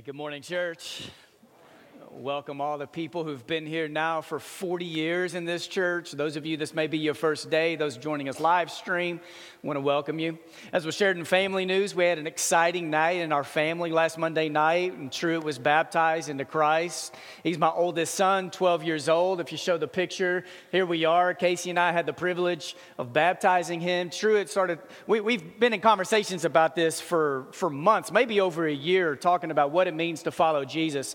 Hey, good morning, church. Welcome all the people who've been here now for 40 years in this church. Those of you, this may be your first day. Those joining us live stream, want to welcome you. As was shared in family news, we had an exciting night in our family last Monday night, and Truett was baptized into Christ. He's my oldest son, 12 years old. If you show the picture, here we are. Casey and I had the privilege of baptizing him. Truett started, we, we've been in conversations about this for, for months, maybe over a year, talking about what it means to follow Jesus.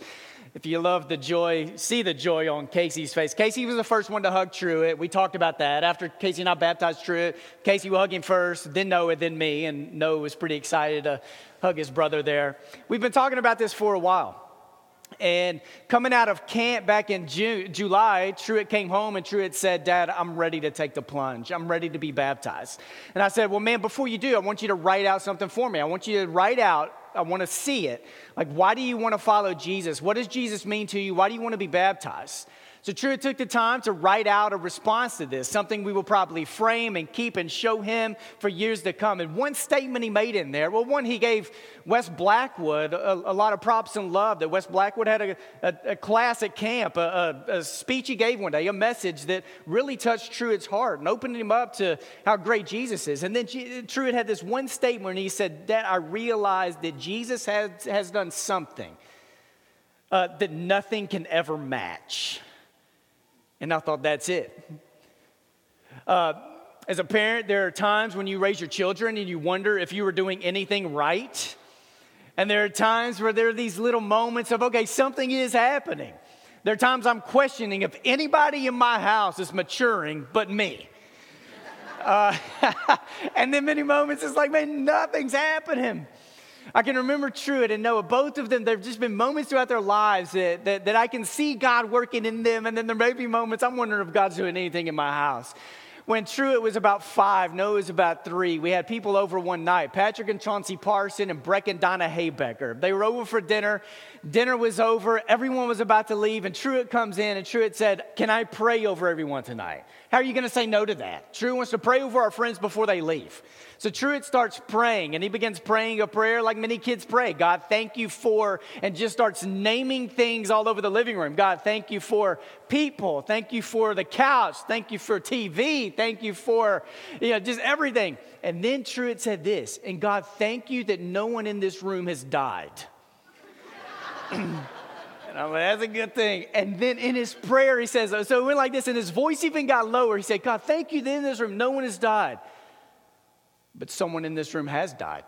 If you love the joy, see the joy on Casey's face. Casey was the first one to hug Truett. We talked about that. After Casey and I baptized Truett, Casey will hug him first, then Noah, then me. And Noah was pretty excited to hug his brother there. We've been talking about this for a while. And coming out of camp back in June, July, Truett came home and Truett said, Dad, I'm ready to take the plunge. I'm ready to be baptized. And I said, Well, man, before you do, I want you to write out something for me. I want you to write out I want to see it. Like, why do you want to follow Jesus? What does Jesus mean to you? Why do you want to be baptized? So Truett took the time to write out a response to this, something we will probably frame and keep and show him for years to come. And one statement he made in there, well, one, he gave West Blackwood a, a lot of props and love that West Blackwood had a, a, a class at camp, a, speech he gave one day, a message that really touched Truett's heart and opened him up to how great Jesus is. And then Truett had this one statement and he said, that I realized that Jesus has, has done something uh, that nothing can ever match. And I thought, that's it. Uh, as a parent, there are times when you raise your children and you wonder if you were doing anything right. And there are times where there are these little moments of, okay, something is happening. There are times I'm questioning if anybody in my house is maturing but me. Uh, and then many moments it's like, man, nothing's happening. I can remember Truett and Noah, both of them, there have just been moments throughout their lives that, that, that I can see God working in them. And then there may be moments I'm wondering if God's doing anything in my house. When Truett was about five, Noah was about three, we had people over one night Patrick and Chauncey Parson and Breck and Donna Haybecker. They were over for dinner. Dinner was over. Everyone was about to leave. And Truett comes in and Truett said, Can I pray over everyone tonight? How are you going to say no to that? Truett wants to pray over our friends before they leave. So Truett starts praying and he begins praying a prayer like many kids pray God, thank you for, and just starts naming things all over the living room. God, thank you for people. Thank you for the couch. Thank you for TV. Thank you for, you know, just everything. And then Truett said this, and God, thank you that no one in this room has died. and I'm like, that's a good thing. And then in his prayer, he says, so it went like this, and his voice even got lower. He said, God, thank you that in this room no one has died but someone in this room has died.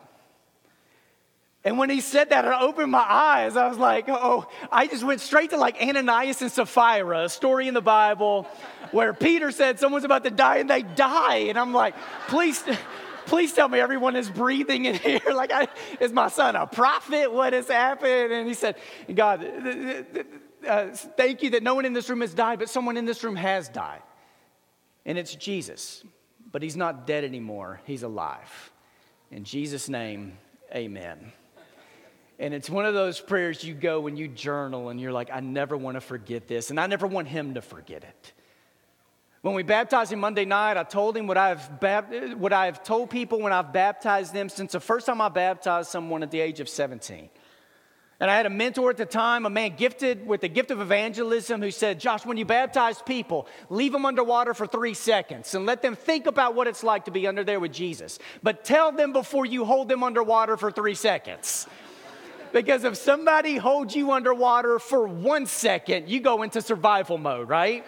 And when he said that, I opened my eyes. I was like, oh, I just went straight to like Ananias and Sapphira, a story in the Bible where Peter said someone's about to die and they die. And I'm like, please, please tell me everyone is breathing in here. Like, I, is my son a prophet? What has happened? And he said, God, uh, thank you that no one in this room has died, but someone in this room has died. And it's Jesus but he's not dead anymore. He's alive. In Jesus' name, amen. And it's one of those prayers you go when you journal and you're like, I never want to forget this, and I never want him to forget it. When we baptized him Monday night, I told him what I've, what I've told people when I've baptized them since the first time I baptized someone at the age of 17. And I had a mentor at the time, a man gifted with the gift of evangelism, who said, Josh, when you baptize people, leave them underwater for three seconds and let them think about what it's like to be under there with Jesus. But tell them before you hold them underwater for three seconds. because if somebody holds you underwater for one second, you go into survival mode, right?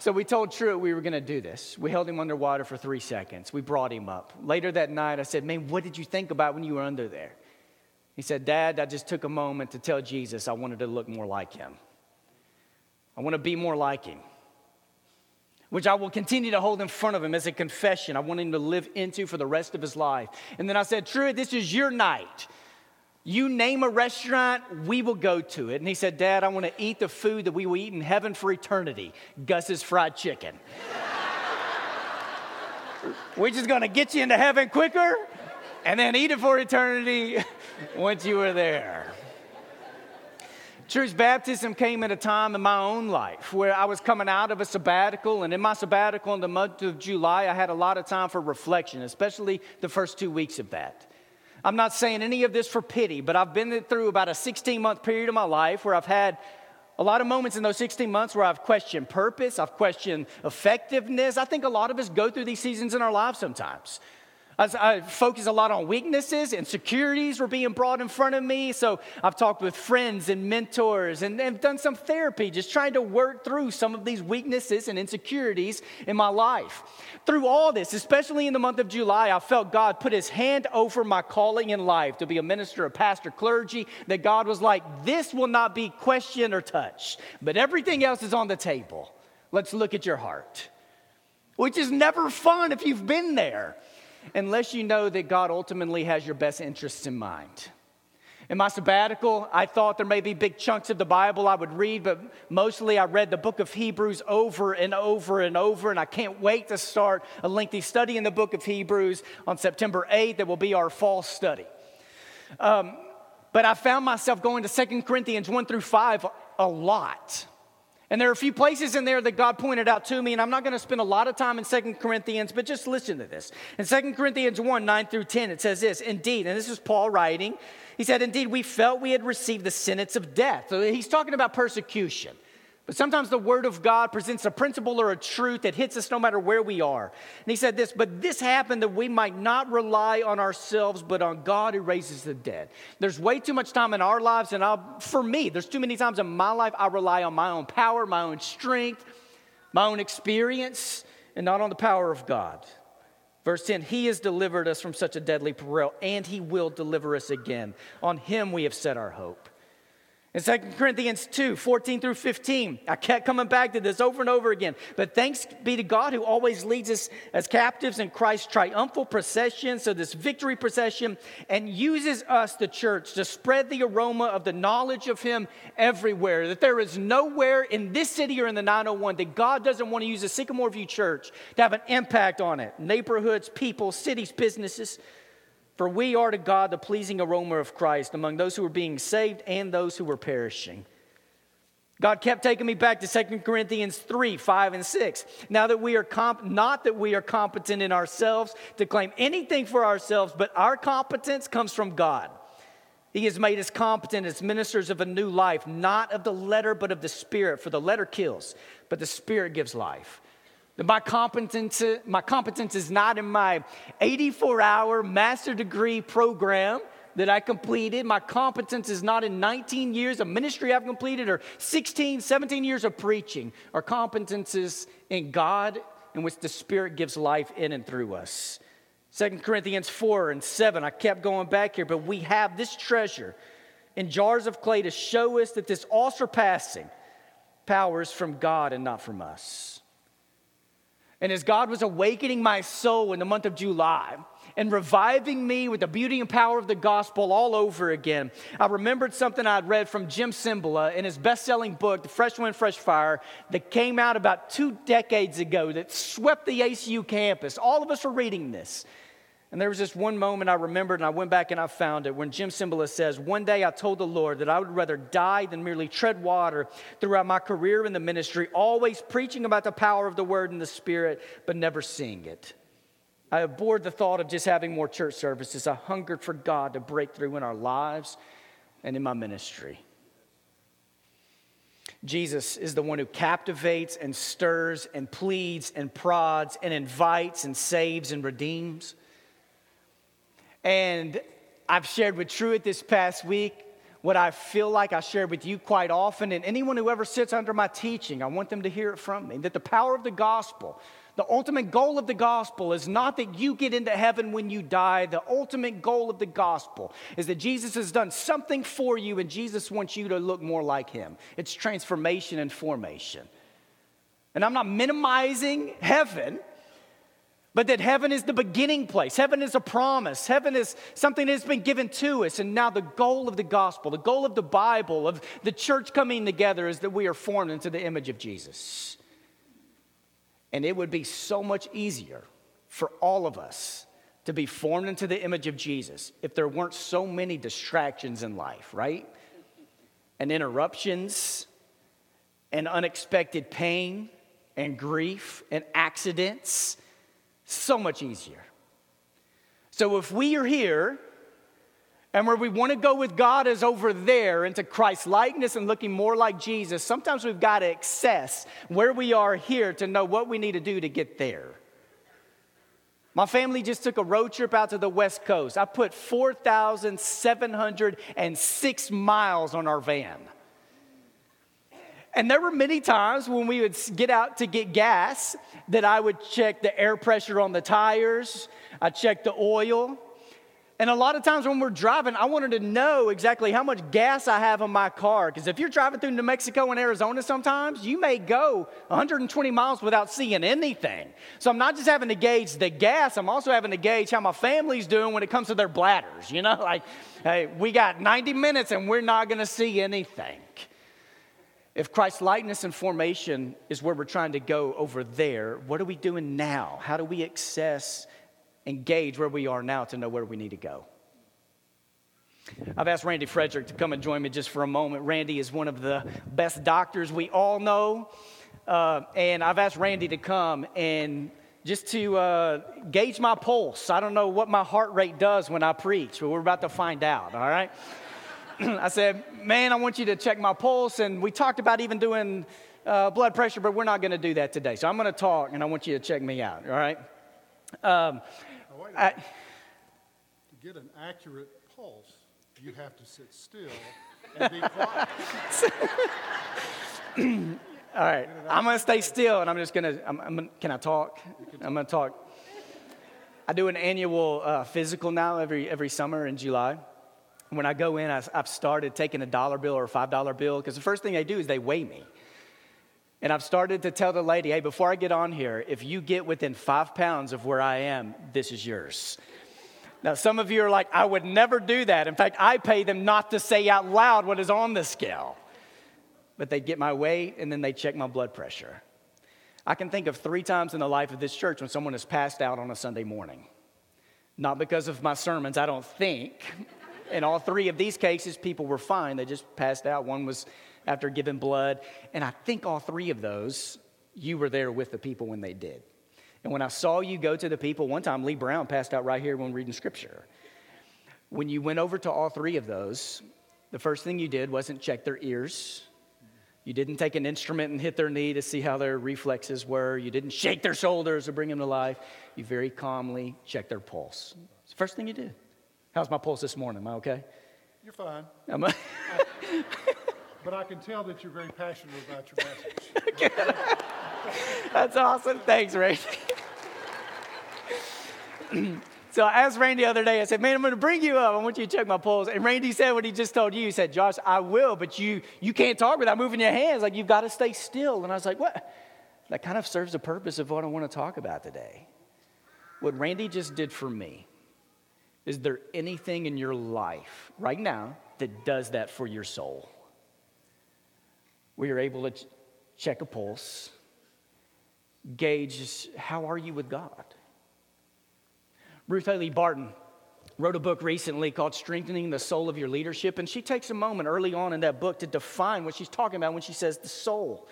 So we told Truett we were going to do this. We held him underwater for three seconds. We brought him up. Later that night, I said, Man, what did you think about when you were under there? He said, Dad, I just took a moment to tell Jesus I wanted to look more like him. I want to be more like him, which I will continue to hold in front of him as a confession I want him to live into for the rest of his life. And then I said, True, this is your night. You name a restaurant, we will go to it. And he said, Dad, I want to eat the food that we will eat in heaven for eternity Gus's fried chicken. We're just going to get you into heaven quicker and then eat it for eternity once you were there. Church baptism came at a time in my own life where I was coming out of a sabbatical, and in my sabbatical in the month of July, I had a lot of time for reflection, especially the first two weeks of that. I'm not saying any of this for pity, but I've been through about a 16 month period of my life where I've had a lot of moments in those 16 months where I've questioned purpose, I've questioned effectiveness. I think a lot of us go through these seasons in our lives sometimes. I focus a lot on weaknesses, and insecurities were being brought in front of me. So I've talked with friends and mentors and, and done some therapy, just trying to work through some of these weaknesses and insecurities in my life. Through all this, especially in the month of July, I felt God put his hand over my calling in life to be a minister, a pastor, clergy, that God was like, this will not be questioned or touched, but everything else is on the table. Let's look at your heart, which is never fun if you've been there unless you know that God ultimately has your best interests in mind. In my sabbatical, I thought there may be big chunks of the Bible I would read, but mostly I read the book of Hebrews over and over and over, and I can't wait to start a lengthy study in the book of Hebrews on September 8th. That will be our fall study. Um, but I found myself going to 2 Corinthians 1 through 5 a lot. And there are a few places in there that God pointed out to me, and I'm not going to spend a lot of time in Second Corinthians, but just listen to this. In Second Corinthians 1 9 through 10, it says this Indeed, and this is Paul writing, he said, Indeed, we felt we had received the sentence of death. So he's talking about persecution. But sometimes the Word of God presents a principle or a truth that hits us no matter where we are. And he said this, but this happened that we might not rely on ourselves, but on God who raises the dead. There's way too much time in our lives, and I'll, for me, there's too many times in my life I rely on my own power, my own strength, my own experience, and not on the power of God. Verse 10 He has delivered us from such a deadly peril, and He will deliver us again. On Him we have set our hope. In 2 Corinthians 2 14 through 15, I kept coming back to this over and over again. But thanks be to God who always leads us as captives in Christ's triumphal procession, so this victory procession, and uses us, the church, to spread the aroma of the knowledge of Him everywhere. That there is nowhere in this city or in the 901 that God doesn't want to use the Sycamore View Church to have an impact on it neighborhoods, people, cities, businesses. For we are to God the pleasing aroma of Christ among those who are being saved and those who were perishing. God kept taking me back to 2 Corinthians 3, 5, and 6. Now that we are comp- not that we are competent in ourselves to claim anything for ourselves, but our competence comes from God. He has made us competent as ministers of a new life, not of the letter, but of the spirit. For the letter kills, but the spirit gives life. My competence, my competence is not in my 84 hour master degree program that I completed. My competence is not in 19 years of ministry I've completed or 16, 17 years of preaching. Our competence is in God in which the Spirit gives life in and through us. 2 Corinthians 4 and 7, I kept going back here, but we have this treasure in jars of clay to show us that this all surpassing power is from God and not from us. And as God was awakening my soul in the month of July and reviving me with the beauty and power of the gospel all over again, I remembered something I'd read from Jim Cymbala in his best selling book, The Fresh Wind, Fresh Fire, that came out about two decades ago that swept the ACU campus. All of us are reading this. And there was this one moment I remembered, and I went back and I found it when Jim Cymbala says, One day I told the Lord that I would rather die than merely tread water throughout my career in the ministry, always preaching about the power of the word and the spirit, but never seeing it. I abhorred the thought of just having more church services. I hungered for God to break through in our lives and in my ministry. Jesus is the one who captivates and stirs and pleads and prods and invites and saves and redeems. And I've shared with Truett this past week what I feel like I share with you quite often. And anyone who ever sits under my teaching, I want them to hear it from me that the power of the gospel, the ultimate goal of the gospel is not that you get into heaven when you die. The ultimate goal of the gospel is that Jesus has done something for you and Jesus wants you to look more like him. It's transformation and formation. And I'm not minimizing heaven but that heaven is the beginning place. Heaven is a promise. Heaven is something that has been given to us. And now, the goal of the gospel, the goal of the Bible, of the church coming together, is that we are formed into the image of Jesus. And it would be so much easier for all of us to be formed into the image of Jesus if there weren't so many distractions in life, right? And interruptions, and unexpected pain, and grief, and accidents so much easier. So if we are here And where we want to go with God is over there into Christ likeness and looking more like Jesus. Sometimes we've got to access where we are here to know what we need to do to get there. My family just took a road trip out to the West Coast. I put 4,706 miles on our van. And there were many times when we would get out to get gas that I would check the air pressure on the tires, I checked the oil. And a lot of times when we're driving, I wanted to know exactly how much gas I have in my car. Because if you're driving through New Mexico and Arizona sometimes, you may go 120 miles without seeing anything. So I'm not just having to gauge the gas, I'm also having to gauge how my family's doing when it comes to their bladders. You know, like, hey, we got 90 minutes and we're not going to see anything. If Christ's likeness and formation is where we're trying to go over there, what are we doing now? How do we access engage where we are now to know where we need to go? I've asked Randy Frederick to come and join me just for a moment. Randy is one of the best doctors we all know. Uh, and I've asked Randy to come and just to uh, gauge my pulse. I don't know what my heart rate does when I preach, but we're about to find out, all right? I said, Man, I want you to check my pulse. And we talked about even doing uh, blood pressure, but we're not going to do that today. So I'm going to talk and I want you to check me out, all right? Um, I, to get an accurate pulse, you have to sit still and be quiet. all right, I'm going to stay still and I'm just going to, can I talk? I'm going to talk. I do an annual uh, physical now every, every summer in July when I go in, I've started taking a dollar bill or a five dollar bill because the first thing they do is they weigh me. And I've started to tell the lady, hey, before I get on here, if you get within five pounds of where I am, this is yours. Now, some of you are like, I would never do that. In fact, I pay them not to say out loud what is on the scale. But they get my weight and then they check my blood pressure. I can think of three times in the life of this church when someone has passed out on a Sunday morning. Not because of my sermons, I don't think, in all three of these cases, people were fine. They just passed out. One was after giving blood. And I think all three of those, you were there with the people when they did. And when I saw you go to the people, one time Lee Brown passed out right here when reading scripture. When you went over to all three of those, the first thing you did wasn't check their ears. You didn't take an instrument and hit their knee to see how their reflexes were. You didn't shake their shoulders to bring them to life. You very calmly checked their pulse. It's the first thing you did. How's my pulse this morning? Am I okay? You're fine. Am I? but I can tell that you're very passionate about your message. That's awesome. Thanks, Randy. so I asked Randy the other day, I said, Man, I'm going to bring you up. I want you to check my pulse. And Randy said what he just told you. He said, Josh, I will, but you, you can't talk without moving your hands. Like, you've got to stay still. And I was like, What? That kind of serves the purpose of what I want to talk about today. What Randy just did for me is there anything in your life right now that does that for your soul? Where you're able to ch- check a pulse, gauge how are you with God? Ruth Haley Barton wrote a book recently called Strengthening the Soul of Your Leadership, and she takes a moment early on in that book to define what she's talking about when she says the soul.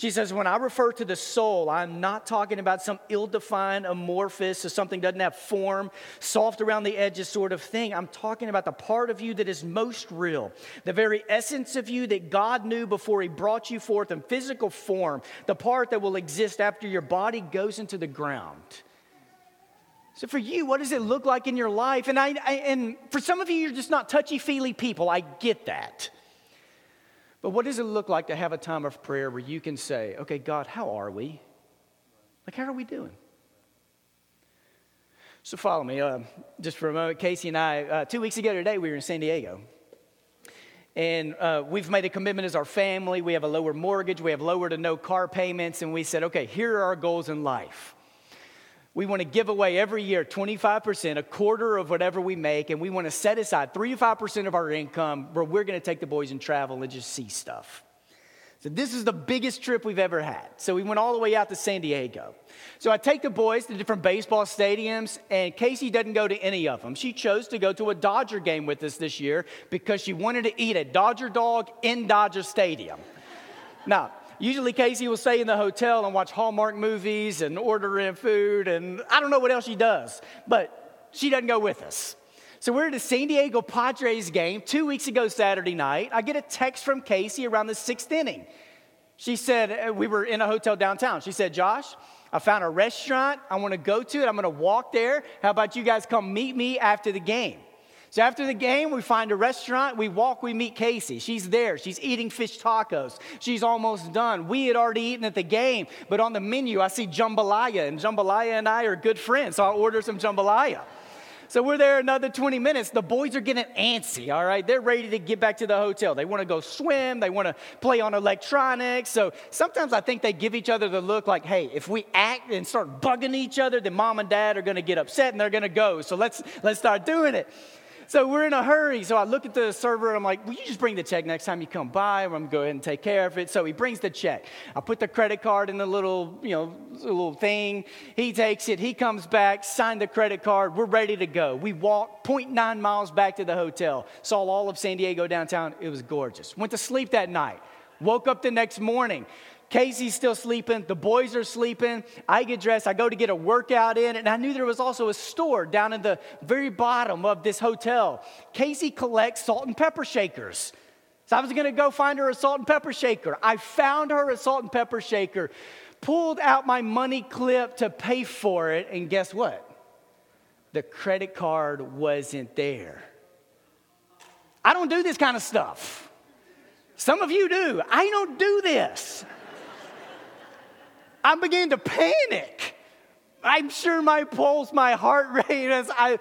She says, when I refer to the soul, I'm not talking about some ill defined, amorphous, or something doesn't have form, soft around the edges sort of thing. I'm talking about the part of you that is most real, the very essence of you that God knew before He brought you forth in physical form, the part that will exist after your body goes into the ground. So, for you, what does it look like in your life? And, I, I and for some of you, you're just not touchy feely people. I get that. But what does it look like to have a time of prayer where you can say, okay, God, how are we? Like, how are we doing? So, follow me uh, just for a moment. Casey and I, uh, two weeks ago today, we were in San Diego. And uh, we've made a commitment as our family. We have a lower mortgage, we have lower to no car payments. And we said, okay, here are our goals in life we want to give away every year 25%, a quarter of whatever we make, and we want to set aside 3 to 5% of our income where we're going to take the boys and travel and just see stuff. So, this is the biggest trip we've ever had. So, we went all the way out to San Diego. So, I take the boys to different baseball stadiums, and Casey doesn't go to any of them. She chose to go to a Dodger game with us this year because she wanted to eat a Dodger dog in Dodger Stadium. Now, Usually, Casey will stay in the hotel and watch Hallmark movies and order in food, and I don't know what else she does, but she doesn't go with us. So we're at a San Diego Padres game two weeks ago Saturday night. I get a text from Casey around the sixth inning. She said, uh, we were in a hotel downtown. She said, Josh, I found a restaurant. I want to go to it. I'm going to walk there. How about you guys come meet me after the game? So after the game, we find a restaurant. We walk, we meet Casey. She's there. She's eating fish tacos. She's almost done. We had already eaten at the game, but on the menu, I see jambalaya, and jambalaya and I are good friends. So I order some jambalaya. So we're there another 20 minutes. The boys are getting antsy, all right? They're ready to get back to the hotel. They want to go swim, they want to play on electronics. So sometimes I think they give each other the look like, hey, if we act and start bugging each other, then mom and dad are going to get upset and they're going to go. So let's let's start doing it. So we're in a hurry. So I look at the server and I'm like, will you just bring the check next time you come by? I'm to go ahead and take care of it. So he brings the check. I put the credit card in the little, you know, little thing. He takes it. He comes back, signed the credit card. We're ready to go. We walked 0.9 miles back to the hotel. Saw all of San Diego downtown. It was gorgeous. Went to sleep that night. Woke up the next morning. Casey's still sleeping. The boys are sleeping. I get dressed. I go to get a workout in. And I knew there was also a store down in the very bottom of this hotel. Casey collects salt and pepper shakers. So I was going to go find her a salt and pepper shaker. I found her a salt and pepper shaker, pulled out my money clip to pay for it. And guess what? The credit card wasn't there. I don't do this kind of stuff. Some of you do. I don't do this. I began to panic. I'm sure my pulse, my heart rate is I,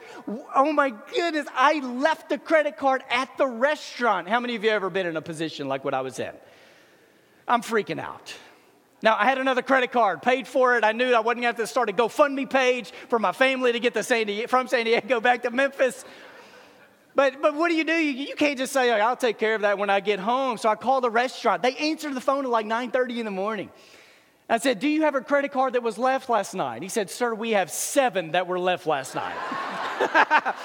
oh my goodness, I left the credit card at the restaurant. How many of you ever been in a position like what I was in? I'm freaking out. Now, I had another credit card, paid for it. I knew I wasn't to have to start a GoFundMe page for my family to get to San Diego, from San Diego back to Memphis. But, but what do you do? You, you can't just say, I'll take care of that when I get home. So I called the restaurant. They answered the phone at like 9.30 in the morning. I said, Do you have a credit card that was left last night? He said, Sir, we have seven that were left last night.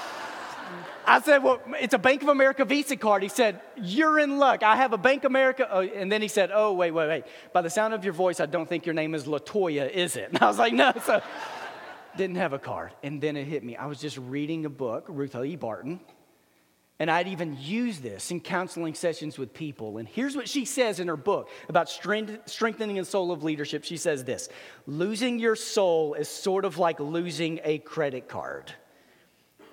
I said, Well, it's a Bank of America Visa card. He said, You're in luck. I have a Bank of America. Oh, and then he said, Oh, wait, wait, wait. By the sound of your voice, I don't think your name is Latoya, is it? And I was like, No. So, didn't have a card. And then it hit me. I was just reading a book, Ruth E. Barton. And I'd even use this in counseling sessions with people. And here's what she says in her book about strengthening the soul of leadership. She says this losing your soul is sort of like losing a credit card.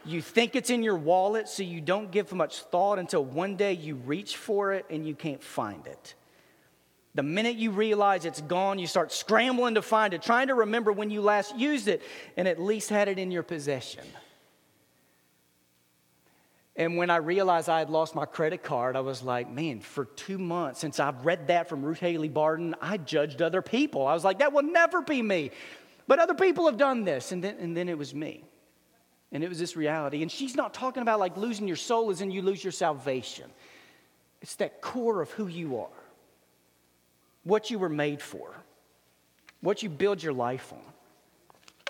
You think it's in your wallet, so you don't give much thought until one day you reach for it and you can't find it. The minute you realize it's gone, you start scrambling to find it, trying to remember when you last used it and at least had it in your possession. And when I realized I had lost my credit card, I was like, man, for two months since I've read that from Ruth Haley Barton, I judged other people. I was like, that will never be me. But other people have done this. And then, and then it was me. And it was this reality. And she's not talking about like losing your soul as in you lose your salvation. It's that core of who you are, what you were made for, what you build your life on.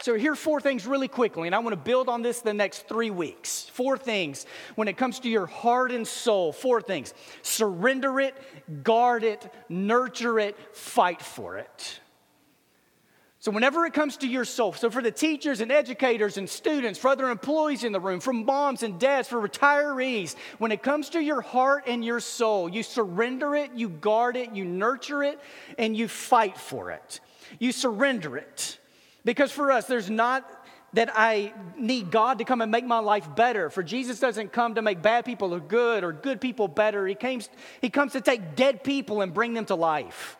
So, here are four things really quickly, and I want to build on this the next three weeks. Four things when it comes to your heart and soul. Four things surrender it, guard it, nurture it, fight for it. So, whenever it comes to your soul, so for the teachers and educators and students, for other employees in the room, from moms and dads, for retirees, when it comes to your heart and your soul, you surrender it, you guard it, you nurture it, and you fight for it. You surrender it. Because for us, there's not that I need God to come and make my life better. For Jesus doesn't come to make bad people look good or good people better. He comes, he comes to take dead people and bring them to life.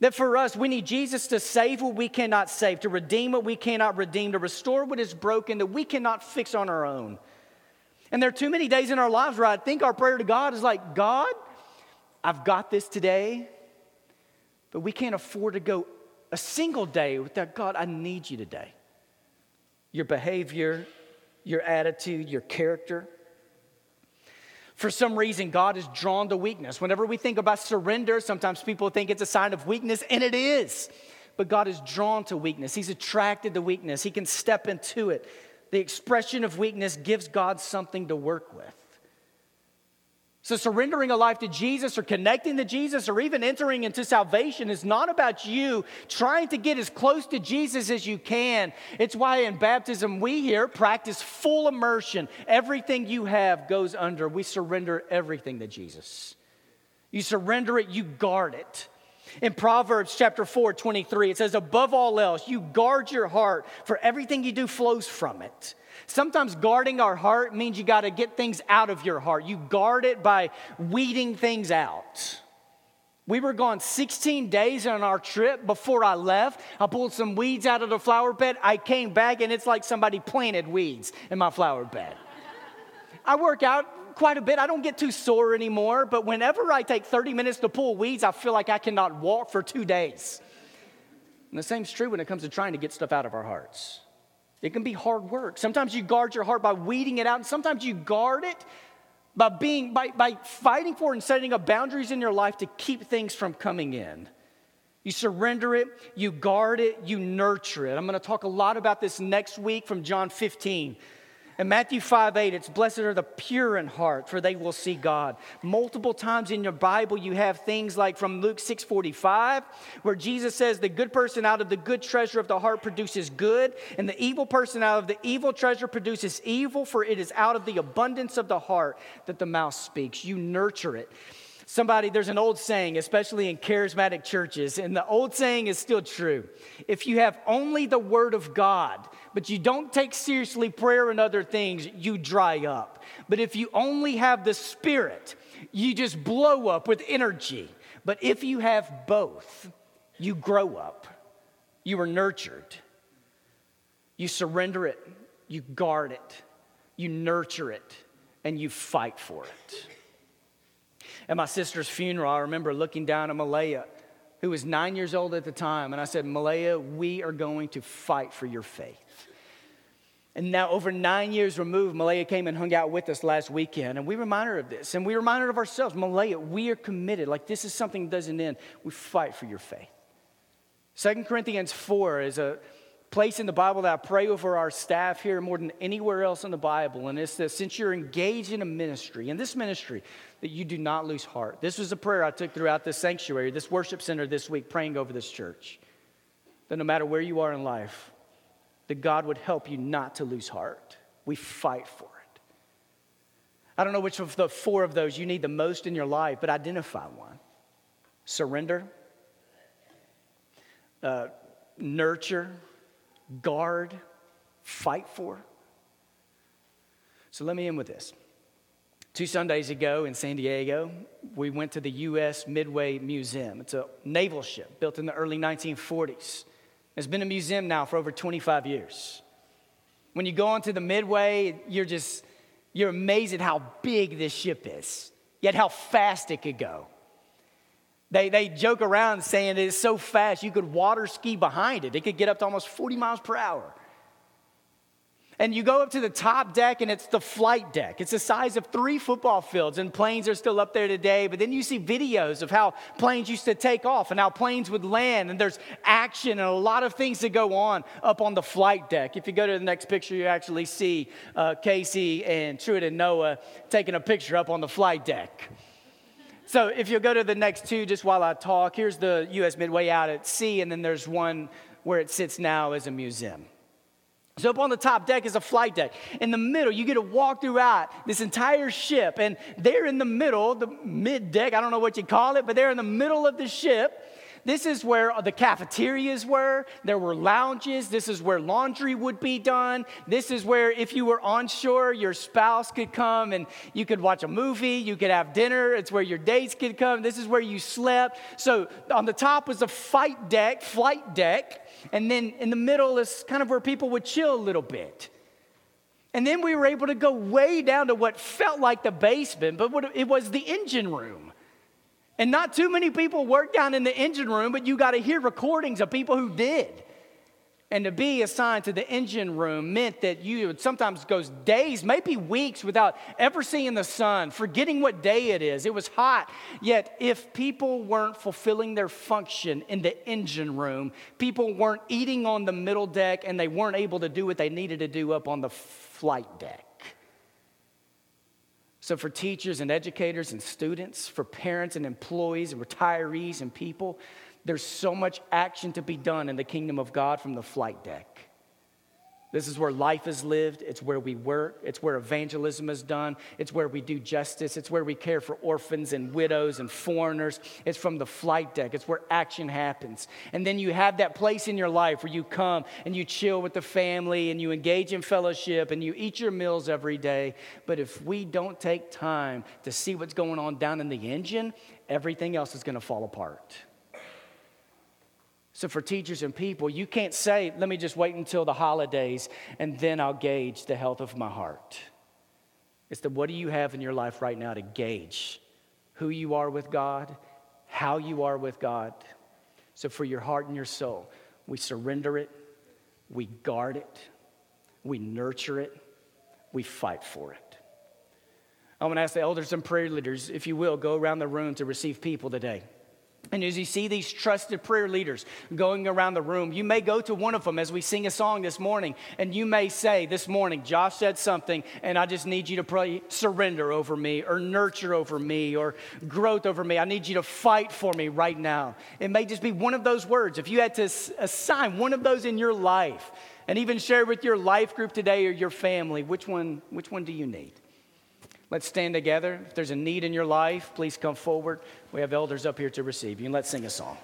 That for us, we need Jesus to save what we cannot save, to redeem what we cannot redeem, to restore what is broken that we cannot fix on our own. And there are too many days in our lives where I think our prayer to God is like, God, I've got this today, but we can't afford to go a single day without God, I need you today. Your behavior, your attitude, your character. For some reason, God is drawn to weakness. Whenever we think about surrender, sometimes people think it's a sign of weakness, and it is. But God is drawn to weakness. He's attracted to weakness. He can step into it. The expression of weakness gives God something to work with. So, surrendering a life to Jesus or connecting to Jesus or even entering into salvation is not about you trying to get as close to Jesus as you can. It's why in baptism we here practice full immersion. Everything you have goes under. We surrender everything to Jesus. You surrender it, you guard it. In Proverbs chapter 4, 23, it says, Above all else, you guard your heart, for everything you do flows from it. Sometimes guarding our heart means you got to get things out of your heart. You guard it by weeding things out. We were gone 16 days on our trip. Before I left, I pulled some weeds out of the flower bed. I came back and it's like somebody planted weeds in my flower bed. I work out quite a bit. I don't get too sore anymore, but whenever I take 30 minutes to pull weeds, I feel like I cannot walk for two days. And the same's true when it comes to trying to get stuff out of our hearts. It can be hard work. Sometimes you guard your heart by weeding it out, and sometimes you guard it by being by, by fighting for and setting up boundaries in your life to keep things from coming in. You surrender it, you guard it, you nurture it. I'm going to talk a lot about this next week from John 15. In Matthew 5 8, it's blessed are the pure in heart, for they will see God. Multiple times in your Bible, you have things like from Luke 6 45, where Jesus says, The good person out of the good treasure of the heart produces good, and the evil person out of the evil treasure produces evil, for it is out of the abundance of the heart that the mouth speaks. You nurture it. Somebody, there's an old saying, especially in charismatic churches, and the old saying is still true. If you have only the Word of God, but you don't take seriously prayer and other things, you dry up. But if you only have the Spirit, you just blow up with energy. But if you have both, you grow up, you are nurtured, you surrender it, you guard it, you nurture it, and you fight for it. At my sister's funeral, I remember looking down at Malaya, who was nine years old at the time, and I said, Malaya, we are going to fight for your faith. And now, over nine years removed, Malaya came and hung out with us last weekend, and we reminded her of this. And we reminded her of ourselves Malaya, we are committed. Like, this is something that doesn't end. We fight for your faith. Second Corinthians 4 is a place in the Bible that I pray over our staff here more than anywhere else in the Bible. And it's that since you're engaged in a ministry, in this ministry, that you do not lose heart. This was a prayer I took throughout this sanctuary, this worship center this week, praying over this church. That no matter where you are in life, that God would help you not to lose heart. We fight for it. I don't know which of the four of those you need the most in your life, but identify one surrender, uh, nurture, guard, fight for. So let me end with this. Two Sundays ago in San Diego, we went to the U.S. Midway Museum. It's a naval ship built in the early 1940s. It's been a museum now for over 25 years. When you go onto the Midway, you're just, you're amazed at how big this ship is, yet how fast it could go. They, they joke around saying it's so fast you could water ski behind it. It could get up to almost 40 miles per hour. And you go up to the top deck, and it's the flight deck. It's the size of three football fields, and planes are still up there today. But then you see videos of how planes used to take off and how planes would land, and there's action and a lot of things that go on up on the flight deck. If you go to the next picture, you actually see uh, Casey and Truett and Noah taking a picture up on the flight deck. So if you'll go to the next two just while I talk, here's the U.S. Midway out at sea, and then there's one where it sits now as a museum. So up on the top deck is a flight deck. In the middle, you get to walk throughout this entire ship, and there in the middle, the mid deck, I don't know what you call it, but there in the middle of the ship, this is where the cafeterias were. There were lounges. This is where laundry would be done. This is where, if you were on shore, your spouse could come and you could watch a movie. You could have dinner. It's where your dates could come. This is where you slept. So on the top was a fight deck, flight deck. And then in the middle is kind of where people would chill a little bit. And then we were able to go way down to what felt like the basement, but it was the engine room. And not too many people work down in the engine room, but you got to hear recordings of people who did. And to be assigned to the engine room meant that you would sometimes go days, maybe weeks without ever seeing the sun, forgetting what day it is. It was hot. Yet, if people weren't fulfilling their function in the engine room, people weren't eating on the middle deck and they weren't able to do what they needed to do up on the flight deck. So, for teachers and educators and students, for parents and employees and retirees and people, there's so much action to be done in the kingdom of God from the flight deck. This is where life is lived. It's where we work. It's where evangelism is done. It's where we do justice. It's where we care for orphans and widows and foreigners. It's from the flight deck. It's where action happens. And then you have that place in your life where you come and you chill with the family and you engage in fellowship and you eat your meals every day. But if we don't take time to see what's going on down in the engine, everything else is going to fall apart. So, for teachers and people, you can't say, let me just wait until the holidays and then I'll gauge the health of my heart. It's the what do you have in your life right now to gauge who you are with God, how you are with God. So, for your heart and your soul, we surrender it, we guard it, we nurture it, we fight for it. I'm going to ask the elders and prayer leaders, if you will, go around the room to receive people today. And as you see these trusted prayer leaders going around the room, you may go to one of them as we sing a song this morning, and you may say, This morning, Josh said something, and I just need you to pray surrender over me, or nurture over me, or growth over me. I need you to fight for me right now. It may just be one of those words. If you had to assign one of those in your life, and even share with your life group today or your family, which one, which one do you need? Let's stand together. If there's a need in your life, please come forward. We have elders up here to receive you. And let's sing a song.